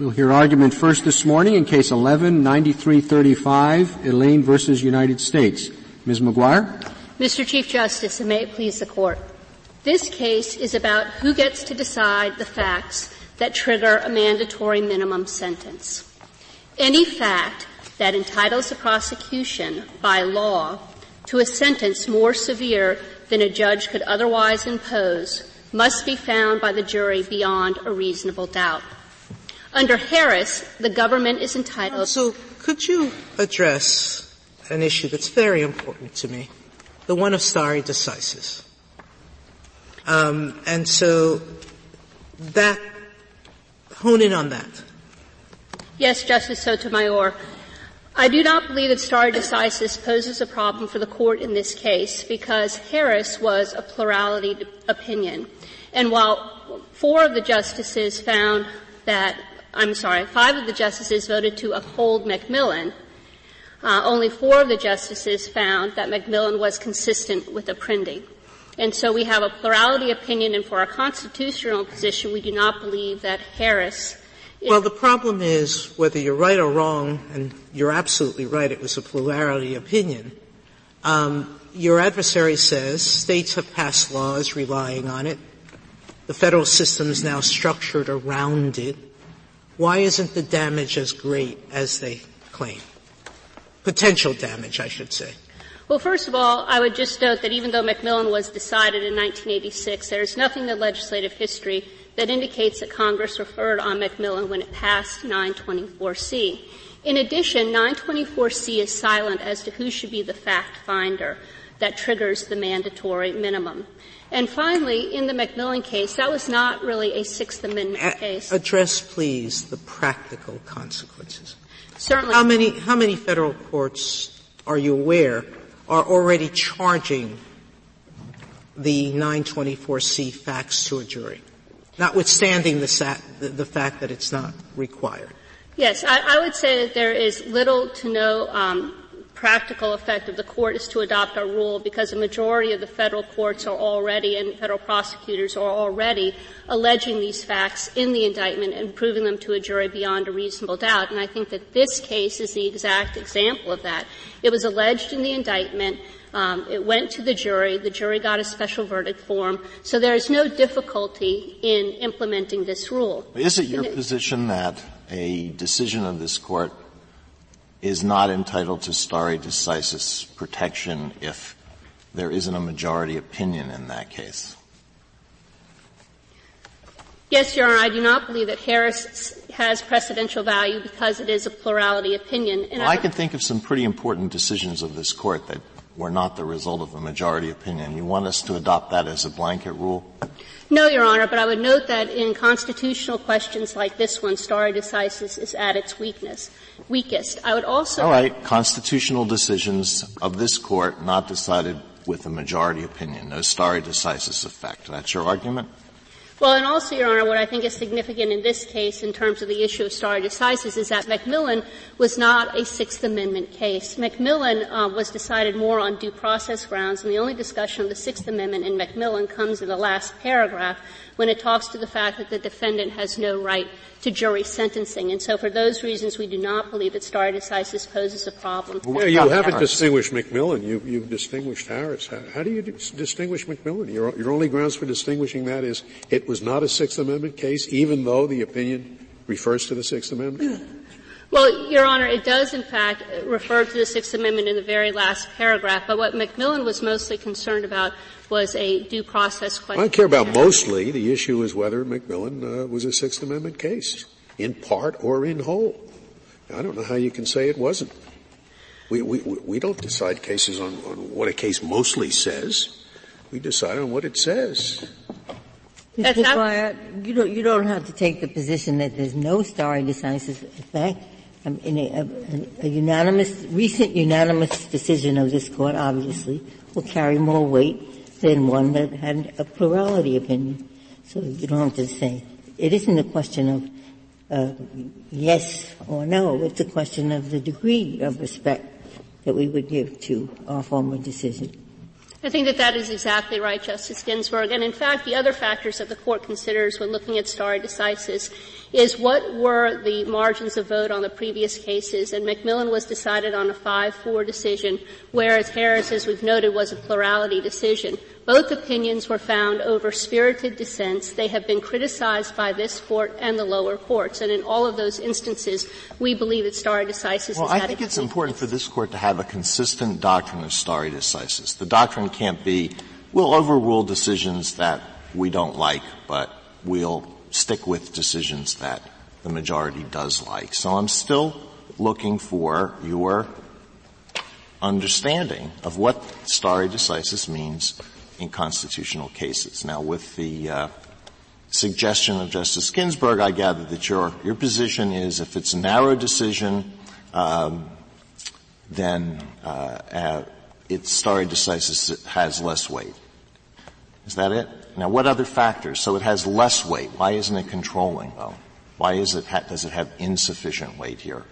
We'll hear argument first this morning in case 11-9335, Alleyne versus United States. Ms. Maguire? Mr. Chief Justice, and may it please the Court. This case is about who gets to decide the facts that trigger a mandatory minimum sentence. Any fact that entitles a prosecution by law to a sentence more severe than a judge could otherwise impose must be found by the jury beyond a reasonable doubt. Under Harris, the government is entitled. So, could you address an issue that's very important to me, the one of stare decisis? Um, and so, that hone in on that. Yes, Justice Sotomayor. I do not believe that stare decisis poses a problem for the court in this case because Harris was a plurality opinion. And while four of the justices found that I'm sorry, five of the justices voted to uphold McMillan. Uh, only four of the justices found that McMillan was consistent with Apprendi. And so we have a plurality opinion, and for our constitutional position, we do not believe that Harris. well, the problem is whether you're right or wrong, and you're absolutely right. It was a plurality opinion. Um, your adversary says states have passed laws relying on it. The federal system is now structured around it. Why isn't the damage as great as they claim? Potential damage, I should say. Well, first of all, I would just note that even though McMillan was decided in 1986, there is nothing in the legislative history that indicates that Congress referred on McMillan when it passed 924C. In addition, 924C is silent as to who should be the fact finder that triggers the mandatory minimum. And finally, in the McMillan case, that was not really a Sixth Amendment a- case. Address, please, the practical consequences. Certainly. How many, how many federal courts are you aware are already charging the 924C facts to a jury, notwithstanding the, the, the fact that it's not required? Yes, I, I, would say that there is little to no um, practical effect of the court is to adopt our rule because a majority of the federal courts are already and federal prosecutors are already alleging these facts in the indictment and proving them to a jury beyond a reasonable doubt. And I think that this case is the exact example of that. It was alleged in the indictment. Um, it went to the jury. The jury got a special verdict form. So there is no difficulty in implementing this rule. Is it your position that a decision of this court is not entitled to stare decisis protection if there isn't a majority opinion in that case? Yes, Your Honor, I do not believe that Harris has precedential value because it is a plurality opinion. Well, I, I can think of some pretty important decisions of this court that were not the result of a majority opinion. You want us to adopt that as a blanket rule? No, Your Honor, but I would note that in constitutional questions like this one, stare decisis is at its weakness, weakest. I would also. All right, constitutional decisions of this court not decided with a majority opinion, no stare decisis effect. That's your argument? Well, and also, Your Honor, what I think is significant in this case in terms of the issue of stare decisis is that McMillan was not a Sixth Amendment case. McMillan uh, was decided more on due process grounds, and the only discussion of the Sixth Amendment in McMillan comes in the last paragraph when it talks to the fact that the defendant has no right to jury sentencing. And so for those reasons, we do not believe that stare decisis poses a problem. Well, you haven't Harris? distinguished McMillan. You, you've distinguished Harris. How, how do you distinguish McMillan? Your, your only grounds for distinguishing that is it was not a Sixth Amendment case, even though the opinion refers to the Sixth Amendment? Well, Your Honor, it does in fact refer to the Sixth Amendment in the very last paragraph, but what McMillan was mostly concerned about was a due process question. I don't care about mostly. The issue is whether McMillan uh, was a Sixth Amendment case, in part or in whole. I don't know how you can say it wasn't. We, we, we don't decide cases on, on what a case mostly says. We decide on what it says. Mr. Breyer, you don't, you don't have to take the position that there's no stare decisis effect. Um, in a, a, a, unanimous, recent unanimous decision of this court, obviously, will carry more weight than one that had a plurality opinion. So you don't have to say it isn't a question of uh, yes or no. It's a question of the degree of respect that we would give to our former decision. I think that that is exactly right, Justice Ginsburg. And in fact, the other factors that the court considers when looking at stare decisis is what were the margins of vote on the previous cases, and McMillan was decided on a 5-4 decision, whereas Harris, as we've noted, was a plurality decision. Both opinions were found over spirited dissents. They have been criticized by this court and the lower courts, and in all of those instances, we believe that stare decisis well, I think it's important for this court to have a consistent doctrine of stare decisis. The doctrine can't be, we'll overrule decisions that we don't like, but we'll stick with decisions that the majority does like. So I'm still looking for your understanding of what stare decisis means in constitutional cases. Now, with the uh, suggestion of Justice Ginsburg, I gather that your your position is if it's a narrow decision, um, then uh, uh, its stare decisis has less weight. Is that it? Now, what other factors? So it has less weight. Why isn't it controlling, though? Why is it ha- does it have insufficient weight here?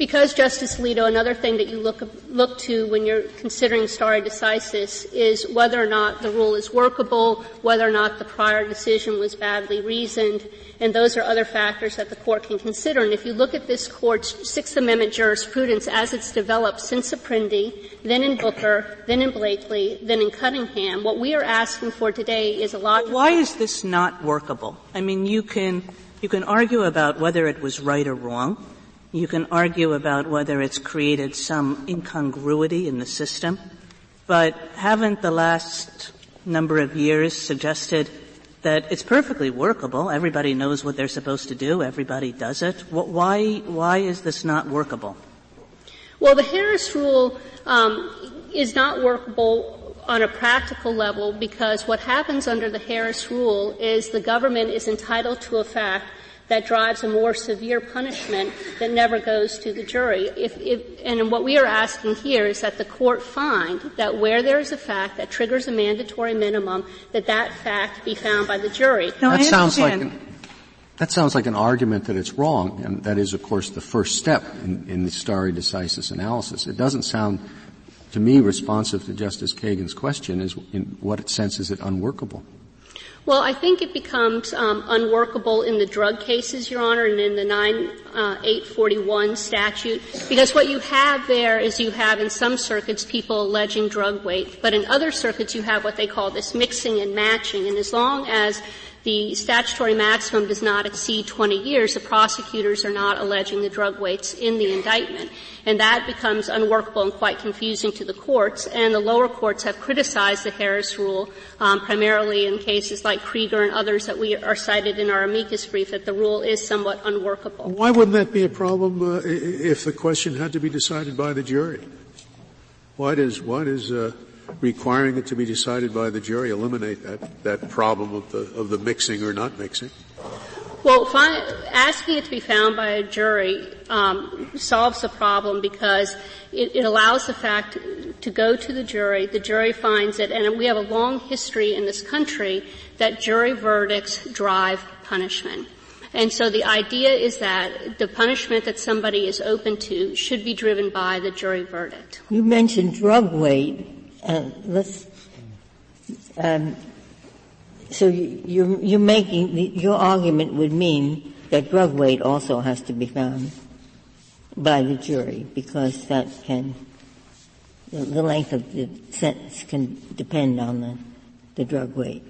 Because, Justice Alito, another thing that you look, look to when you're considering stare decisis is whether or not the rule is workable, whether or not the prior decision was badly reasoned, and those are other factors that the court can consider. And if you look at this court's Sixth Amendment jurisprudence as it's developed since Apprendi, then in Booker, then in Blakely, then in Cunningham, what we are asking for today is a lot. Why is this not workable? I mean, you can you can argue about whether it was right or wrong. You can argue about whether it's created some incongruity in the system, but haven't the last number of years suggested that it's perfectly workable. Everybody knows what they're supposed to do. Everybody does it. Why, why is this not workable? Well, the Harris rule um, is not workable on a practical level because what happens under the Harris rule is the government is entitled to a fact that drives a more severe punishment that never goes to the jury. If, if, and what we are asking here is that the court find that where there is a fact that triggers a mandatory minimum, that that fact be found by the jury. No, that sounds like an, that sounds like an argument that it's wrong, and that is, of course, the first step in, in the stare decisis analysis. It doesn't sound to me responsive to Justice Kagan's question is in what sense is it unworkable? Well, I think it becomes um, unworkable in the drug cases, Your Honor, and in the 9841 uh, statute, because what you have there is you have in some circuits people alleging drug weight, but in other circuits you have what they call this mixing and matching, and as long as the statutory maximum does not exceed 20 years, the prosecutors are not alleging the drug weights in the indictment. And that becomes unworkable and quite confusing to the courts. And the lower courts have criticized the Harris rule, um, primarily in cases like Krieger and others that we are cited in our amicus brief, that the rule is somewhat unworkable. Why wouldn't that be a problem uh, if the question had to be decided by the jury? Why does, why does uh, requiring it to be decided by the jury eliminate that, that problem of the, of the mixing or not mixing? Well, asking it to be found by a jury um, solves the problem because it, it, allows the fact to go to the jury. The jury finds it, and we have a long history in this country that jury verdicts drive punishment. And so the idea is that the punishment that somebody is open to should be driven by the jury verdict. You mentioned drug weight. Uh, let's. Um, so you, you're making your argument would mean that drug weight also has to be found by the jury because that can the length of the sentence can depend on the, the drug weight.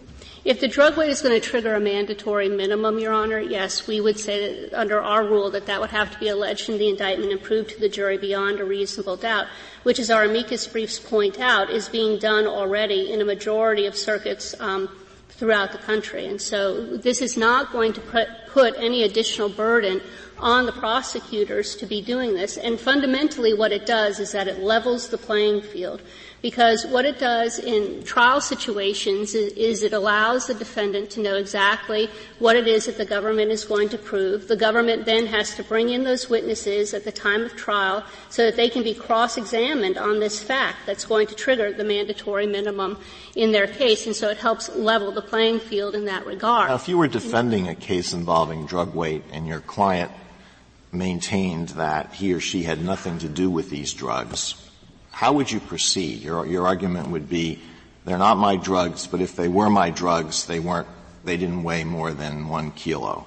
If the drug weight is going to trigger a mandatory minimum, Your Honor, yes, we would say that under our rule that that would have to be alleged in the indictment and proved to the jury beyond a reasonable doubt, which, as our amicus briefs point out, is being done already in a majority of circuits um, throughout the country. And so this is not going to put, put any additional burden on the prosecutors to be doing this. And fundamentally what it does is that it levels the playing field because what it does in trial situations is, is, it allows the defendant to know exactly what it is that the government is going to prove. The government then has to bring in those witnesses at the time of trial so that they can be cross-examined on this fact that's going to trigger the mandatory minimum in their case, and so it helps level the playing field in that regard. Now, if you were defending a case involving drug weight and your client maintained that he or she had nothing to do with these drugs, how would you proceed? Your, your argument would be, they're not my drugs, but if they were my drugs, they weren't, they didn't weigh more than one kilo.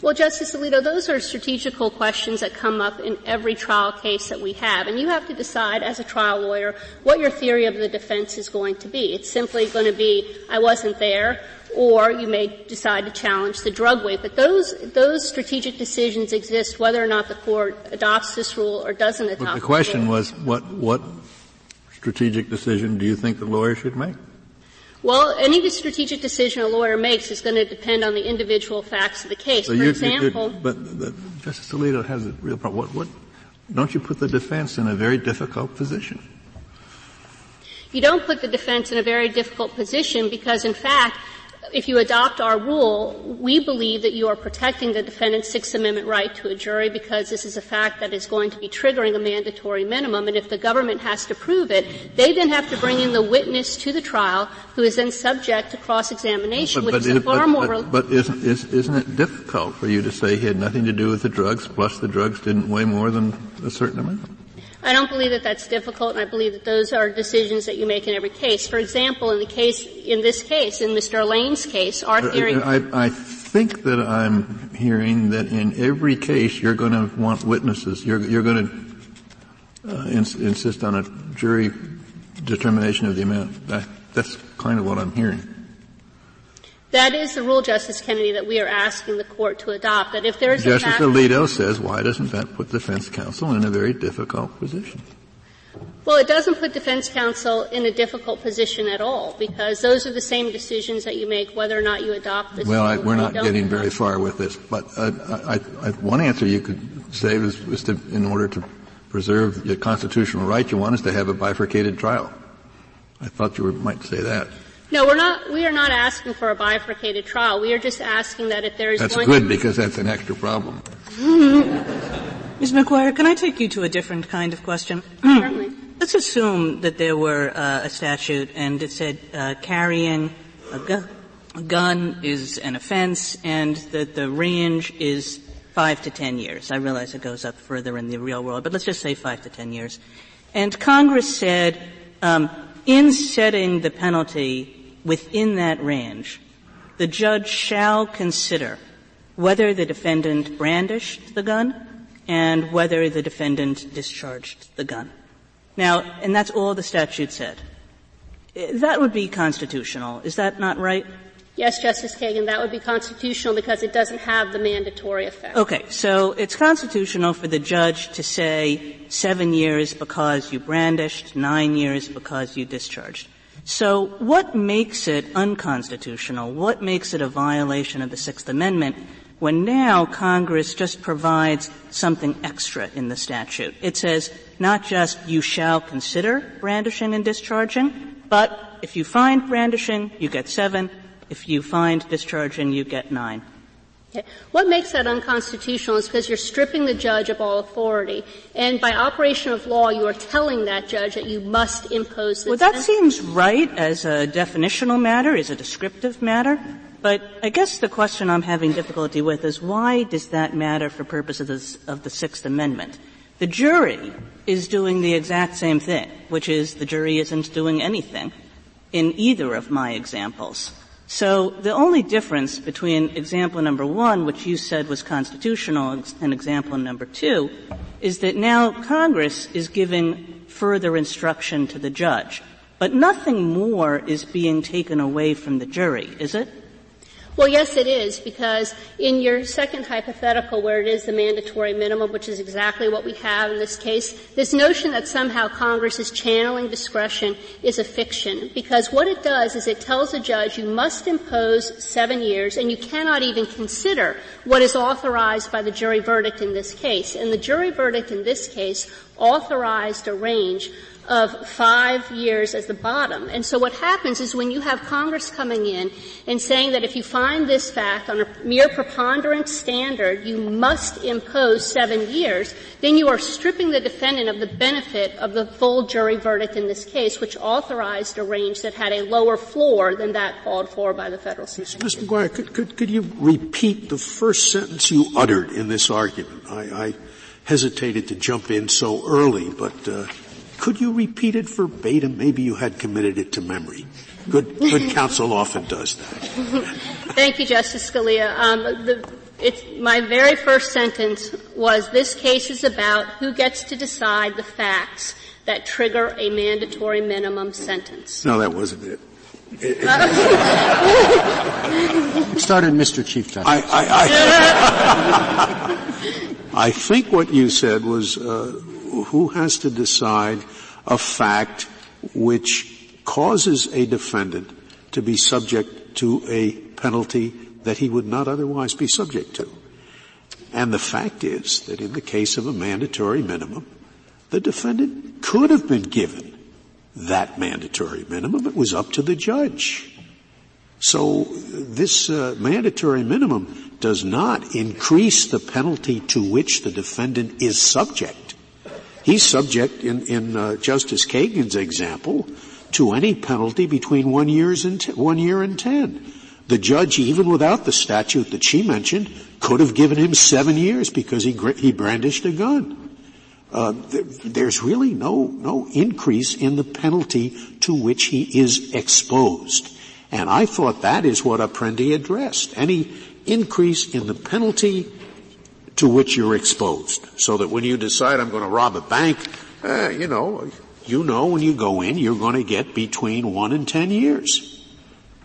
Well, Justice Alito, those are strategical questions that come up in every trial case that we have. And you have to decide as a trial lawyer what your theory of the defense is going to be. It's simply going to be, I wasn't there, or you may decide to challenge the drug weight. But those, those strategic decisions exist whether or not the court adopts this rule or doesn't adopt But the question the was, what, what strategic decision do you think the lawyer should make? Well, any strategic decision a lawyer makes is going to depend on the individual facts of the case. So For you, example, you, but, but Justice Alito has a real problem. What, what, don't you put the defense in a very difficult position? You don't put the defense in a very difficult position because, in fact, if you adopt our rule, we believe that you are protecting the defendant's Sixth Amendment right to a jury because this is a fact that is going to be triggering a mandatory minimum. And if the government has to prove it, they then have to bring in the witness to the trial who is then subject to cross-examination, but, which but is a far but, more. But, but isn't, is, isn't it difficult for you to say he had nothing to do with the drugs, plus the drugs didn't weigh more than a certain amount? I don't believe that that's difficult, and I believe that those are decisions that you make in every case. For example, in the case, in this case, in Mr. Lane's case, our theory. I, I, I think that I'm hearing that in every case you're going to want witnesses. You're, you're going to uh, ins- insist on a jury determination of the amount. That, that's kind of what I'm hearing. That is the rule, Justice Kennedy, that we are asking the court to adopt. That if there is Justice a fact, Alito says, why doesn't that put defense counsel in a very difficult position? well, it doesn't put defense counsel in a difficult position at all because those are the same decisions that you make whether or not you adopt this. Well, I, we're not getting very far with this, but uh, I, I, one answer you could say was, was to, in order to preserve your constitutional right, you want us to have a bifurcated trial. I thought you were, might say that. No, we're not. We are not asking for a bifurcated trial. We are just asking that if there is That's going good to because that's an extra problem. Ms. Maguire, can I take you to a different kind of question? certainly. Let's assume that there were uh, a statute and it said uh, carrying a, gu- a gun is an offense and that the range is five to ten years. I realize it goes up further in the real world, but let's just say five to ten years. And Congress said, um, in setting the penalty within that range, the judge shall consider whether the defendant brandished the gun and whether the defendant discharged the gun. Now, and that's all the statute said. That would be constitutional. Is that not right? Yes, Justice Kagan, that would be constitutional because it doesn't have the mandatory effect. Okay, so it's constitutional for the judge to say seven years because you brandished, nine years because you discharged. So what makes it unconstitutional? What makes it a violation of the Sixth Amendment when now Congress just provides something extra in the statute? It says not just you shall consider brandishing and discharging, but if you find brandishing, you get seven. If you find discharging, you get nine. Okay. What makes that unconstitutional is because you're stripping the judge of all authority, and by operation of law, you are telling that judge that you must impose. Well, that seems right as a definitional matter, as a descriptive matter. But I guess the question I'm having difficulty with is why does that matter for purposes of the Sixth Amendment? The jury is doing the exact same thing, which is the jury isn't doing anything in either of my examples. So the only difference between example number one, which you said was constitutional, and example number two, is that now Congress is giving further instruction to the judge. But nothing more is being taken away from the jury, is it? Well, yes, it is, because in your second hypothetical where it is the mandatory minimum, which is exactly what we have in this case, this notion that somehow Congress is channeling discretion is a fiction, because what it does is it tells the judge you must impose seven years and you cannot even consider what is authorized by the jury verdict in this case. And the jury verdict in this case authorized a range of five years as the bottom. And so what happens is when you have Congress coming in and saying that if you find this fact on a mere preponderance standard, you must impose seven years, then you are stripping the defendant of the benefit of the full jury verdict in this case, which authorized a range that had a lower floor than that called for by the federal system. Mr. Maguire, could, could, could you repeat the first sentence you uttered in this argument? I, I hesitated to jump in so early, but uh, could you repeat it verbatim? Maybe you had committed it to memory. Good, good counsel often does that. Thank you, Justice Scalia. Um, the It's, my very first sentence was this case is about who gets to decide the facts that trigger a mandatory minimum sentence. No, that wasn't it. it, it started Mr. Chief Justice. I, I, I, I think what you said was uh, who has to decide a fact which causes a defendant to be subject to a penalty that he would not otherwise be subject to. And the fact is that in the case of a mandatory minimum, the defendant could have been given that mandatory minimum. It was up to the judge. So this uh, mandatory minimum does not increase the penalty to which the defendant is subject. He's subject, in, in uh, Justice Kagan's example, to any penalty between one, years and t- one year and ten. The judge, even without the statute that she mentioned, could have given him seven years because he, he brandished a gun. Uh, there's really no no increase in the penalty to which he is exposed, and I thought that is what Apprendi addressed. Any increase in the penalty to which you're exposed, so that when you decide I'm going to rob a bank, uh, you know, you know when you go in you're going to get between one and ten years,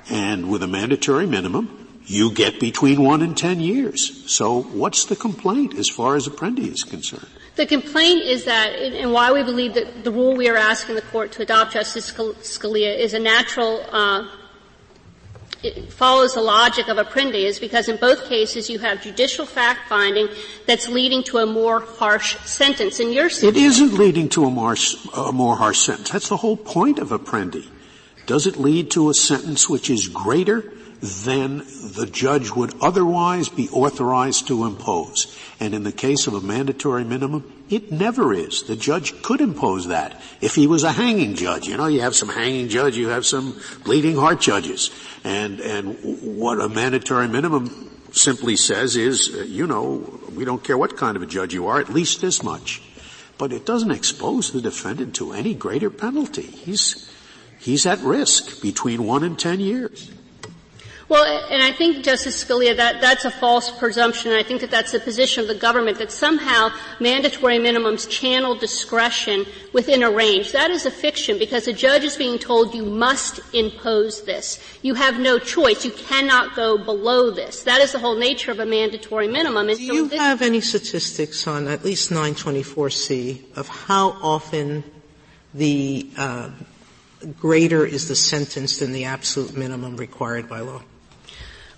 and with a mandatory minimum, you get between one and ten years. So what's the complaint as far as Apprendi is concerned? The complaint is that, and why we believe that the rule we are asking the court to adopt, Justice Scalia, is a natural, uh, follows the logic of Apprendi is because in both cases you have judicial fact finding that's leading to a more harsh sentence. In your It isn't leading to a more, a more harsh sentence. That's the whole point of Apprendi. Does it lead to a sentence which is greater than the judge would otherwise be authorized to impose. And in the case of a mandatory minimum, it never is. The judge could impose that if he was a hanging judge. You know, you have some hanging judge, you have some bleeding heart judges. And, and what a mandatory minimum simply says is, you know, we don't care what kind of a judge you are, at least this much. But it doesn't expose the defendant to any greater penalty. He's, he's at risk between one and ten years. Well, and I think, Justice Scalia, that, that's a false presumption. I think that that's the position of the government, that somehow mandatory minimums channel discretion within a range. That is a fiction because the judge is being told you must impose this. You have no choice. You cannot go below this. That is the whole nature of a mandatory minimum. And Do so you have any statistics on at least 924C of how often the uh, greater is the sentence than the absolute minimum required by law?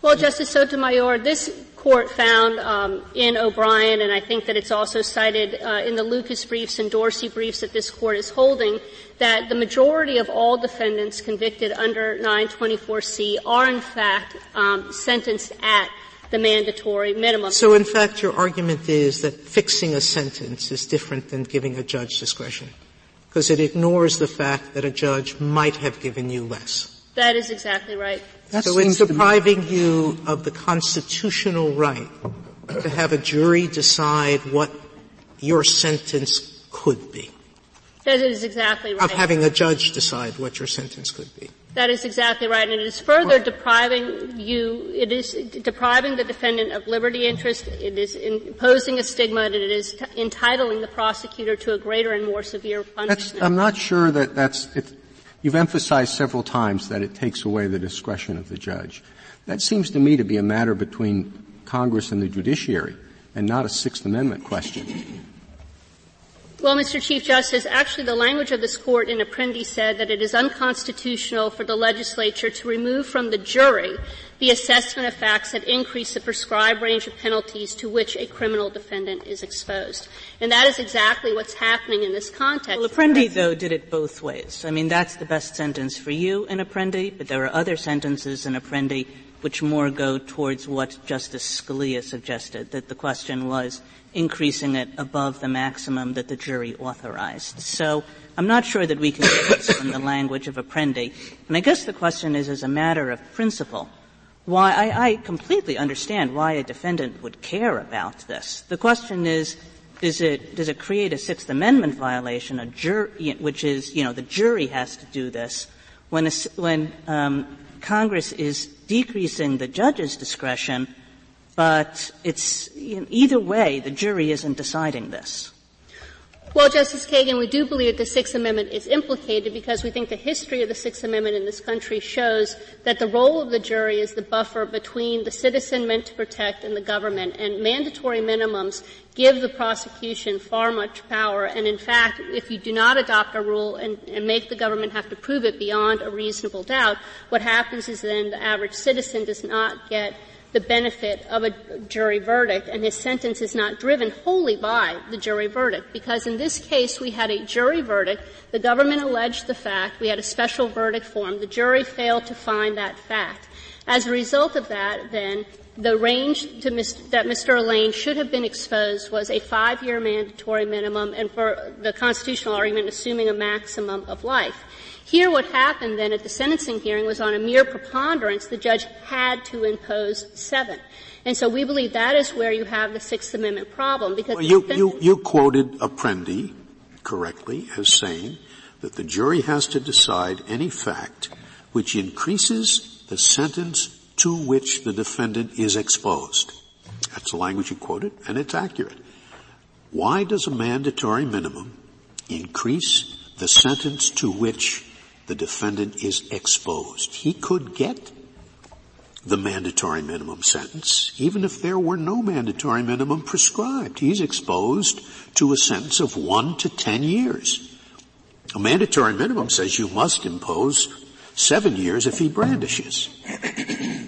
Well, Justice Sotomayor, this court found um, in O'Brien, and I think that it's also cited uh, in the Lucas briefs and Dorsey briefs that this court is holding, that the majority of all defendants convicted under 924C are in fact um, sentenced at the mandatory minimum. So, in fact, your argument is that fixing a sentence is different than giving a judge discretion, because it ignores the fact that a judge might have given you less. That is exactly right. That so it's depriving you of the constitutional right to have a jury decide what your sentence could be. That is exactly right. Of having a judge decide what your sentence could be. That is exactly right, and it is further depriving you, it is depriving the defendant of liberty interest, it is imposing a stigma, and it is t- entitling the prosecutor to a greater and more severe punishment. That's, I'm not sure that that's, You've emphasized several times that it takes away the discretion of the judge. That seems to me to be a matter between Congress and the judiciary and not a Sixth Amendment question. Well, Mr. Chief Justice, actually the language of this court in Apprendi said that it is unconstitutional for the legislature to remove from the jury the assessment of facts that increase the prescribed range of penalties to which a criminal defendant is exposed. And that is exactly what's happening in this context. Well, Apprendi, though, did it both ways. I mean, that's the best sentence for you in Apprendi, but there are other sentences in Apprendi which more go towards what Justice Scalia suggested, that the question was increasing it above the maximum that the jury authorized. So I'm not sure that we can get from the language of Apprendi. And I guess the question is, as a matter of principle, why I, I completely understand why a defendant would care about this. The question is, does it does it create a Sixth Amendment violation, a jur- which is you know the jury has to do this when a, when um, Congress is decreasing the judge's discretion but it's, you know, either way, the jury isn't deciding this. Well, Justice Kagan, we do believe that the Sixth Amendment is implicated because we think the history of the Sixth Amendment in this country shows that the role of the jury is the buffer between the citizen meant to protect and the government, and mandatory minimums give the prosecution far much power, and in fact, if you do not adopt a rule and, and make the government have to prove it beyond a reasonable doubt, what happens is then the average citizen does not get the benefit of a jury verdict, and his sentence is not driven wholly by the jury verdict. Because in this case, we had a jury verdict. The government alleged the fact. We had a special verdict form. The jury failed to find that fact. As a result of that, then, the range Mr., that Mr. Lane should have been exposed was a five-year mandatory minimum, and for the constitutional argument, assuming a maximum of life. Here what happened then at the sentencing hearing was on a mere preponderance, the judge had to impose seven. And so we believe that is where you have the Sixth Amendment problem because well, you, you, you quoted Apprendi correctly as saying that the jury has to decide any fact which increases the sentence to which the defendant is exposed. That's the language you quoted, and it's accurate. Why does a mandatory minimum increase the sentence to which the defendant is exposed. He could get the mandatory minimum sentence, even if there were no mandatory minimum prescribed. He's exposed to a sentence of one to ten years. A mandatory minimum says you must impose seven years if he brandishes.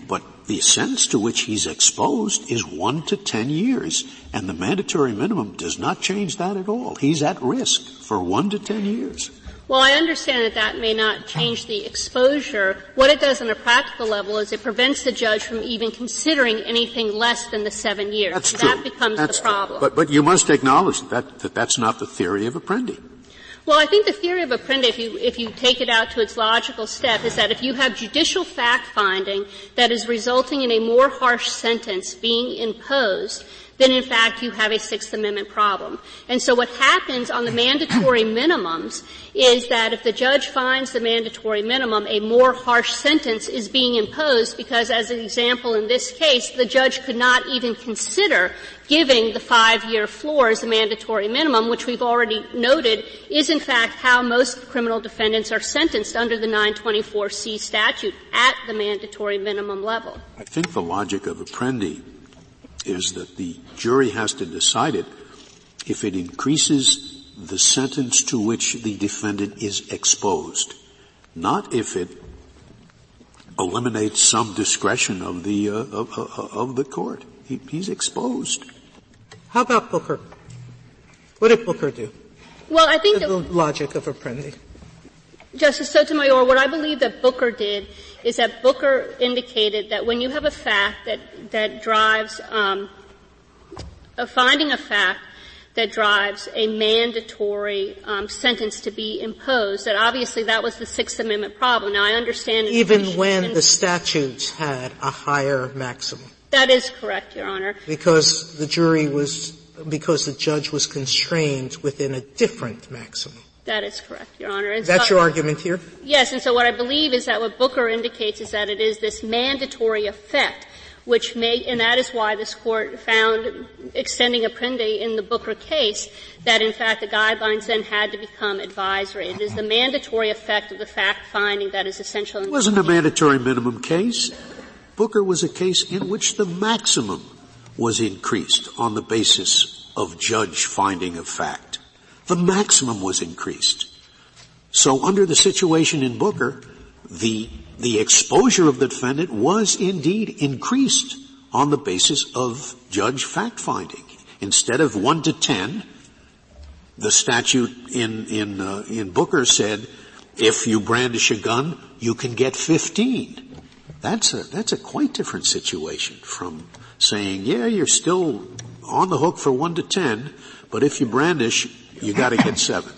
But the sentence to which he's exposed is one to ten years, and the mandatory minimum does not change that at all. He's at risk for one to ten years. Well, I understand that that may not change the exposure. What it does on a practical level is it prevents the judge from even considering anything less than the seven years. That's true. That becomes that's the problem. But, but you must acknowledge that, that that's not the theory of Apprendi. Well, I think the theory of Apprendi, if you, if you take it out to its logical step, is that if you have judicial fact finding that is resulting in a more harsh sentence being imposed, then in fact you have a Sixth Amendment problem. And so what happens on the mandatory minimums is that if the judge finds the mandatory minimum, a more harsh sentence is being imposed because as an example in this case, the judge could not even consider giving the five-year floor as a mandatory minimum, which we've already noted is in fact how most criminal defendants are sentenced under the 924C statute at the mandatory minimum level. I think the logic of Apprendi is that the jury has to decide it if it increases the sentence to which the defendant is exposed, not if it eliminates some discretion of the uh, of, uh, of, the court. He, he's exposed. How about Booker? What did Booker do? Well, I think the, the logic of Apprendi. Justice Sotomayor, what I believe that Booker did is that Booker indicated that when you have a fact that that drives um, a finding of fact that drives a mandatory um, sentence to be imposed. That obviously that was the Sixth Amendment problem. Now I understand even when the statutes had a higher maximum. That is correct, Your Honor. Because the jury was because the judge was constrained within a different maximum. That is correct, Your Honor. And That's so, your argument here? Yes, and so what I believe is that what Booker indicates is that it is this mandatory effect which may, and that is why this court found extending Apprendi in the Booker case that in fact the guidelines then had to become advisory. It is the mandatory effect of the fact finding that is essential. It wasn't a mandatory minimum case. Booker was a case in which the maximum was increased on the basis of judge finding of fact. The maximum was increased. So under the situation in Booker, the the exposure of the defendant was indeed increased on the basis of judge fact finding. Instead of one to ten, the statute in in uh, in Booker said, if you brandish a gun, you can get fifteen. That's a that's a quite different situation from saying, yeah, you're still on the hook for one to ten, but if you brandish, you got to get seven.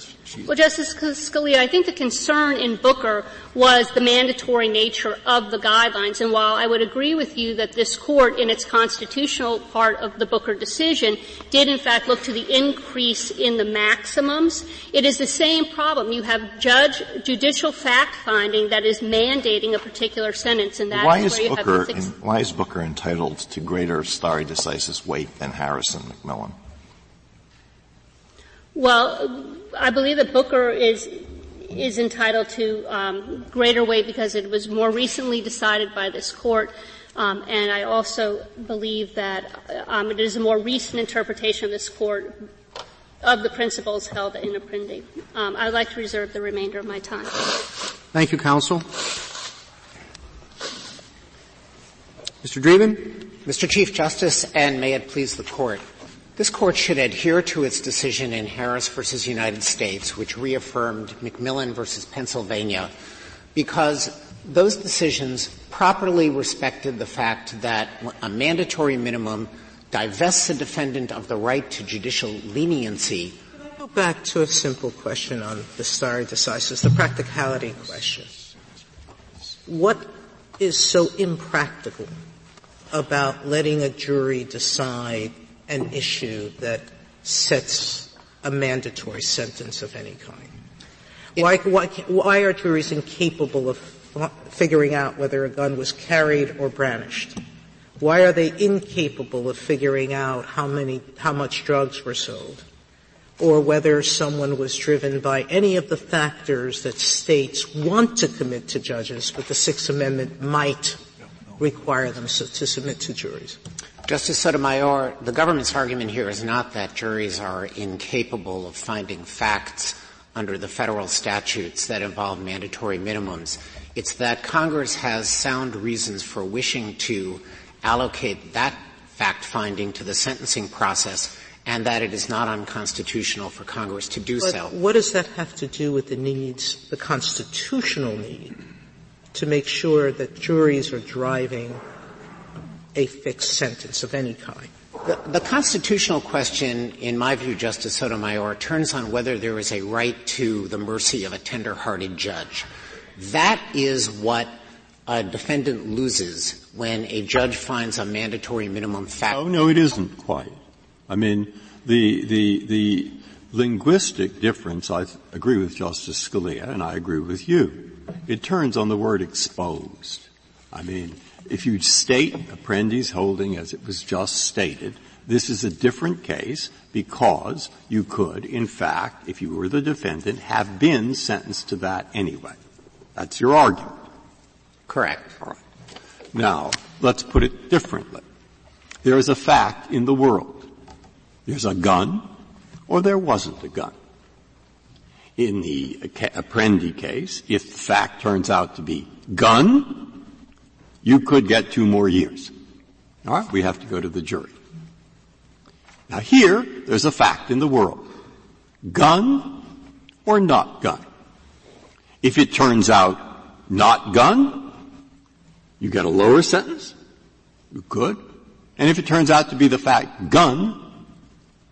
Well, Justice Scalia, I think the concern in Booker was the mandatory nature of the guidelines. And while I would agree with you that this court, in its constitutional part of the Booker decision, did in fact look to the increase in the maximums, it is the same problem. You have judge, judicial fact finding that is mandating a particular sentence, and that why is, is Booker, in, why is Booker entitled to greater stare decisis weight than Harris and McMillan? Well, I believe that Booker is is entitled to um, greater weight because it was more recently decided by this court. Um, and I also believe that um, it is a more recent interpretation of this court of the principles held in Apprendi. Um, I would like to reserve the remainder of my time. Thank you, counsel. Mr. Dreeben? Mr. Chief Justice, and may it please the court. This court should adhere to its decision in Harris versus United States, which reaffirmed McMillan versus Pennsylvania, because those decisions properly respected the fact that a mandatory minimum divests the defendant of the right to judicial leniency. Go back to a simple question on the stare decisis, the practicality question. What is so impractical about letting a jury decide an issue that sets a mandatory sentence of any kind? Why, why, why are juries incapable of figuring out whether a gun was carried or brandished? Why are they incapable of figuring out how many, how much drugs were sold? Or whether someone was driven by any of the factors that states want to commit to judges, but the Sixth Amendment might require them to submit to juries. Justice Sotomayor, the government's argument here is not that juries are incapable of finding facts under the federal statutes that involve mandatory minimums. It's that Congress has sound reasons for wishing to allocate that fact finding to the sentencing process and that it is not unconstitutional for Congress to do but so. What does that have to do with the needs, the constitutional need to make sure that juries are driving a fixed sentence of any kind. The, the, constitutional question, in my view, Justice Sotomayor, turns on whether there is a right to the mercy of a tender-hearted judge. That is what a defendant loses when a judge finds a mandatory minimum fact. Oh, no, it isn't quite. I mean, the, the, the linguistic difference, I agree with Justice Scalia, and I agree with you. It turns on the word exposed. I mean, if you state Apprendi's holding as it was just stated, this is a different case because you could, in fact, if you were the defendant, have been sentenced to that anyway. That's your argument. Correct. All right. Now, let's put it differently. There is a fact in the world. There's a gun, or there wasn't a gun. In the Apprendi case, if the fact turns out to be gun, you could get two more years. All right? We have to go to the jury. Now here, there's a fact in the world. Gun or not gun? If it turns out not gun, you get a lower sentence. You could. And if it turns out to be the fact gun,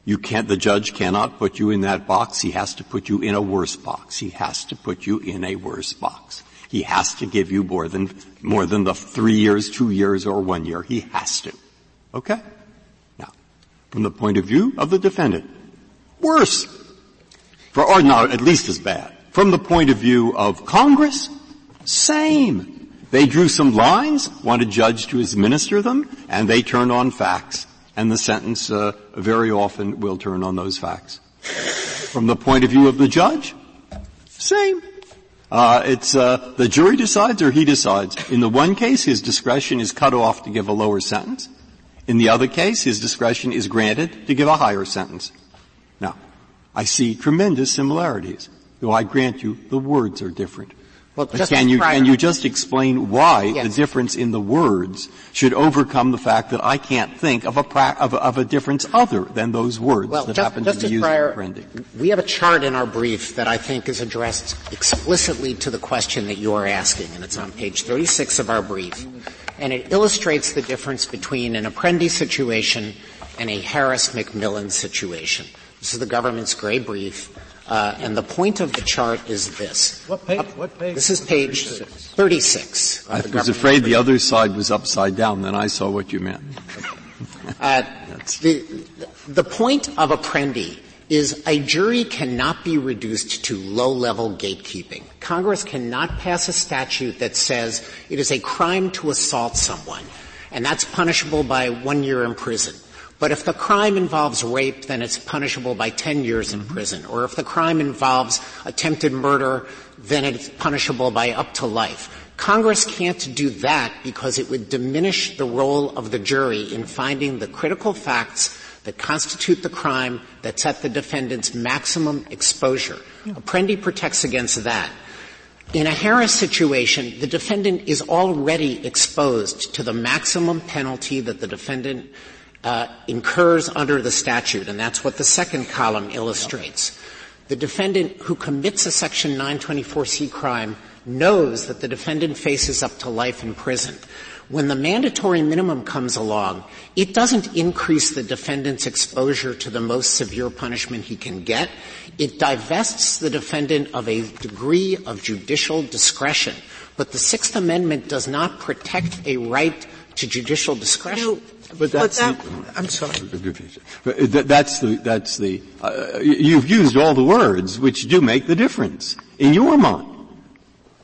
you can't, the judge cannot put you in that box. He has to put you in a worse box. He has to put you in a worse box. He has to give you more than, more than the three years, two years, or one year. He has to. Okay? Now, from the point of view of the defendant, worse. For, or not, at least as bad. From the point of view of Congress, same. They drew some lines, want a judge to administer them, and they turn on facts. And the sentence uh, very often will turn on those facts. From the point of view of the judge, same. Uh, it's uh, the jury decides or he decides. In the one case, his discretion is cut off to give a lower sentence. In the other case, his discretion is granted to give a higher sentence. Now, I see tremendous similarities, though I grant you the words are different. Well, can you, can you just explain why yes. the difference in the words should overcome the fact that I can't think of a, pra- of, a of a, difference other than those words well, that just, happen Justice to be used Breyer, for We have a chart in our brief that I think is addressed explicitly to the question that you are asking, and it's on page 36 of our brief. And it illustrates the difference between an Apprendi situation and a Harris-McMillan situation. This is the government's gray brief. Uh, and the point of the chart is this. What page? What page? This is page 36. I was afraid the other side was upside down. Then I saw what you meant. uh, the, the point of Apprendi is a jury cannot be reduced to low-level gatekeeping. Congress cannot pass a statute that says it is a crime to assault someone, and that's punishable by one year in prison. But if the crime involves rape, then it's punishable by 10 years in prison. Or if the crime involves attempted murder, then it's punishable by up to life. Congress can't do that because it would diminish the role of the jury in finding the critical facts that constitute the crime that set the defendant's maximum exposure. Apprendi protects against that. In a Harris situation, the defendant is already exposed to the maximum penalty that the defendant uh, incurs under the statute, and that's what the second column illustrates. The defendant who commits a Section 924C crime knows that the defendant faces up to life in prison. When the mandatory minimum comes along, it doesn't increase the defendant's exposure to the most severe punishment he can get. It divests the defendant of a degree of judicial discretion. But the Sixth Amendment does not protect a right to judicial discretion. But that's that, I'm sorry. That's the that's the uh, you've used all the words which do make the difference in your mind.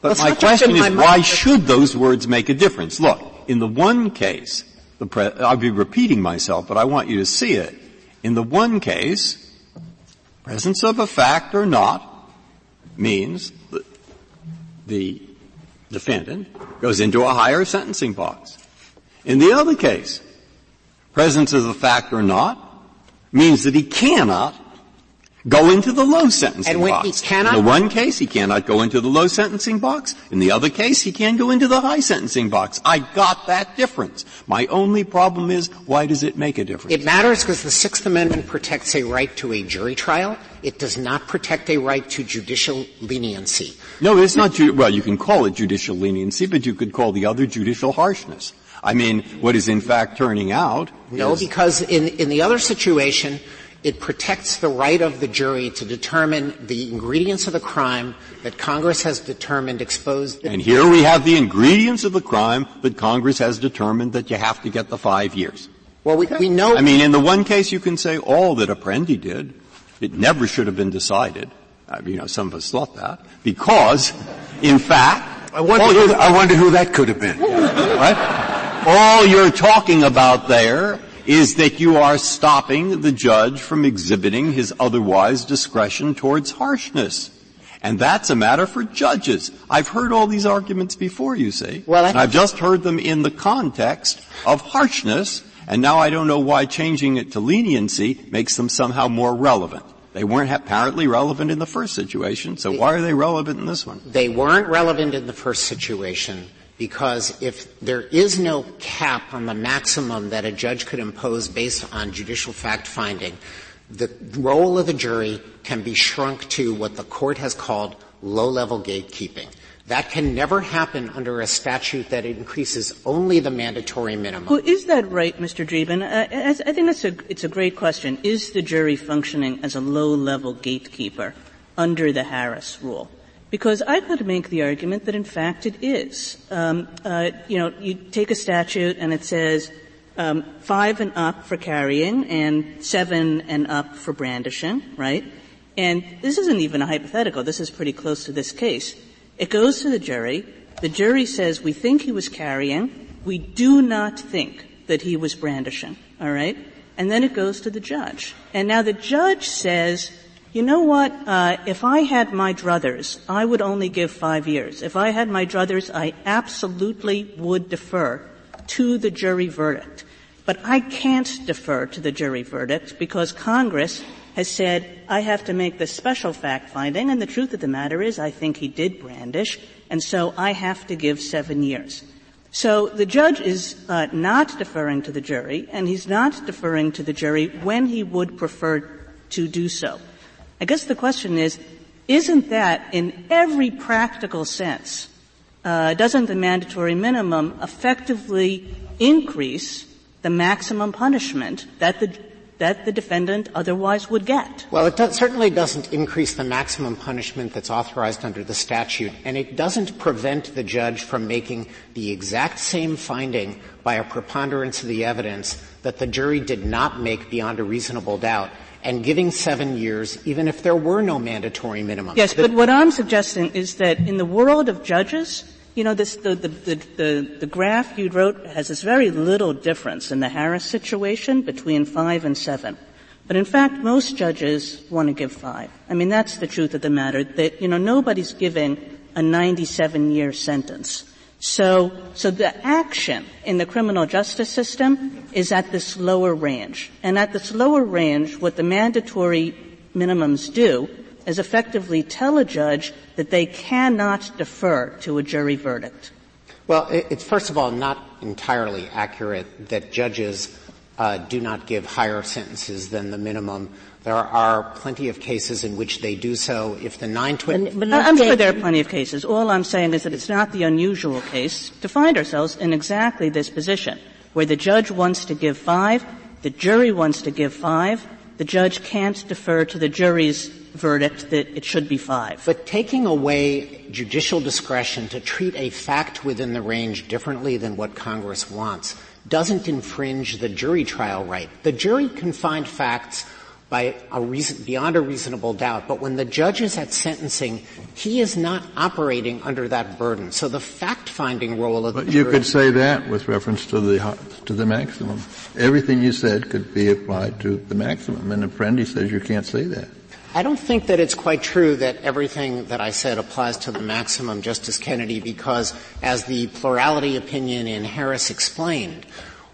But my question is, why should those words make a difference? Look, in the one case, the pre- I'll be repeating myself, but I want you to see it. In the one case, presence of a fact or not means that the defendant goes into a higher sentencing box. In the other case, presence of a fact or not means that he cannot go into the low sentencing and box. Cannot, in the one case, he cannot go into the low sentencing box. In the other case, he can go into the high sentencing box. I got that difference. My only problem is, why does it make a difference? It matters because the Sixth Amendment protects a right to a jury trial. It does not protect a right to judicial leniency. No, it's not, ju- well, you can call it judicial leniency, but you could call the other judicial harshness. I mean, what is in fact turning out No, because in, in the other situation, it protects the right of the jury to determine the ingredients of the crime that Congress has determined exposed. And here we have the ingredients of the crime that Congress has determined that you have to get the five years. Well, we, we know. I mean, in the one case you can say all that Apprendi did, it never should have been decided. I mean, you know, some of us thought that because, in fact, I wonder, who, I wonder who that could have been. right? All you're talking about there is that you are stopping the judge from exhibiting his otherwise discretion towards harshness. And that's a matter for judges. I've heard all these arguments before, you see. Well, and I've just heard them in the context of harshness, and now I don't know why changing it to leniency makes them somehow more relevant. They weren't apparently relevant in the first situation, so why are they relevant in this one? They weren't relevant in the first situation because if there is no cap on the maximum that a judge could impose based on judicial fact finding, the role of the jury can be shrunk to what the court has called low-level gatekeeping. That can never happen under a statute that increases only the mandatory minimum. Well, is that right, Mr. Dreeben? Uh, I, I think it's a, it's a great question. Is the jury functioning as a low-level gatekeeper under the Harris rule? Because I could make the argument that in fact it is. Um, uh, you know, you take a statute and it says um, five and up for carrying and seven and up for brandishing, right? And this isn't even a hypothetical. This is pretty close to this case. It goes to the jury. The jury says we think he was carrying. We do not think that he was brandishing. All right. And then it goes to the judge. And now the judge says you know what, uh, if I had my druthers, I would only give five years. If I had my druthers, I absolutely would defer to the jury verdict. But I can't defer to the jury verdict because Congress has said I have to make this special fact finding, and the truth of the matter is I think he did brandish, and so I have to give seven years. So the judge is uh, not deferring to the jury, and he's not deferring to the jury when he would prefer to do so. I guess the question is, isn't that in every practical sense, uh, doesn't the mandatory minimum effectively increase the maximum punishment that the that the defendant otherwise would get. Well, it certainly doesn't increase the maximum punishment that's authorized under the statute, and it doesn't prevent the judge from making the exact same finding by a preponderance of the evidence that the jury did not make beyond a reasonable doubt and giving seven years even if there were no mandatory minimum. Yes, but what I'm suggesting is that in the world of judges, you know, this, the, the, the, the, graph you wrote has this very little difference in the Harris situation between five and seven. But in fact, most judges want to give five. I mean, that's the truth of the matter, that, you know, nobody's giving a 97 year sentence. So, so the action in the criminal justice system is at this lower range. And at this lower range, what the mandatory minimums do is effectively tell a judge that they cannot defer to a jury verdict. Well, it's first of all not entirely accurate that judges uh, do not give higher sentences than the minimum. There are plenty of cases in which they do so. If the 920, I'm sure there are plenty of cases. All I'm saying is that it's not the unusual case to find ourselves in exactly this position, where the judge wants to give five, the jury wants to give five, the judge can't defer to the jury's verdict that it should be five. But taking away judicial discretion to treat a fact within the range differently than what Congress wants doesn't infringe the jury trial right. The jury can find facts by a reason, beyond a reasonable doubt. But when the judge is at sentencing, he is not operating under that burden. So the fact-finding role of but the you jury. could say that with reference to the to the maximum. Everything you said could be applied to the maximum, and Apprendi says you can't say that. I don't think that it's quite true that everything that I said applies to the maximum, Justice Kennedy, because as the plurality opinion in Harris explained,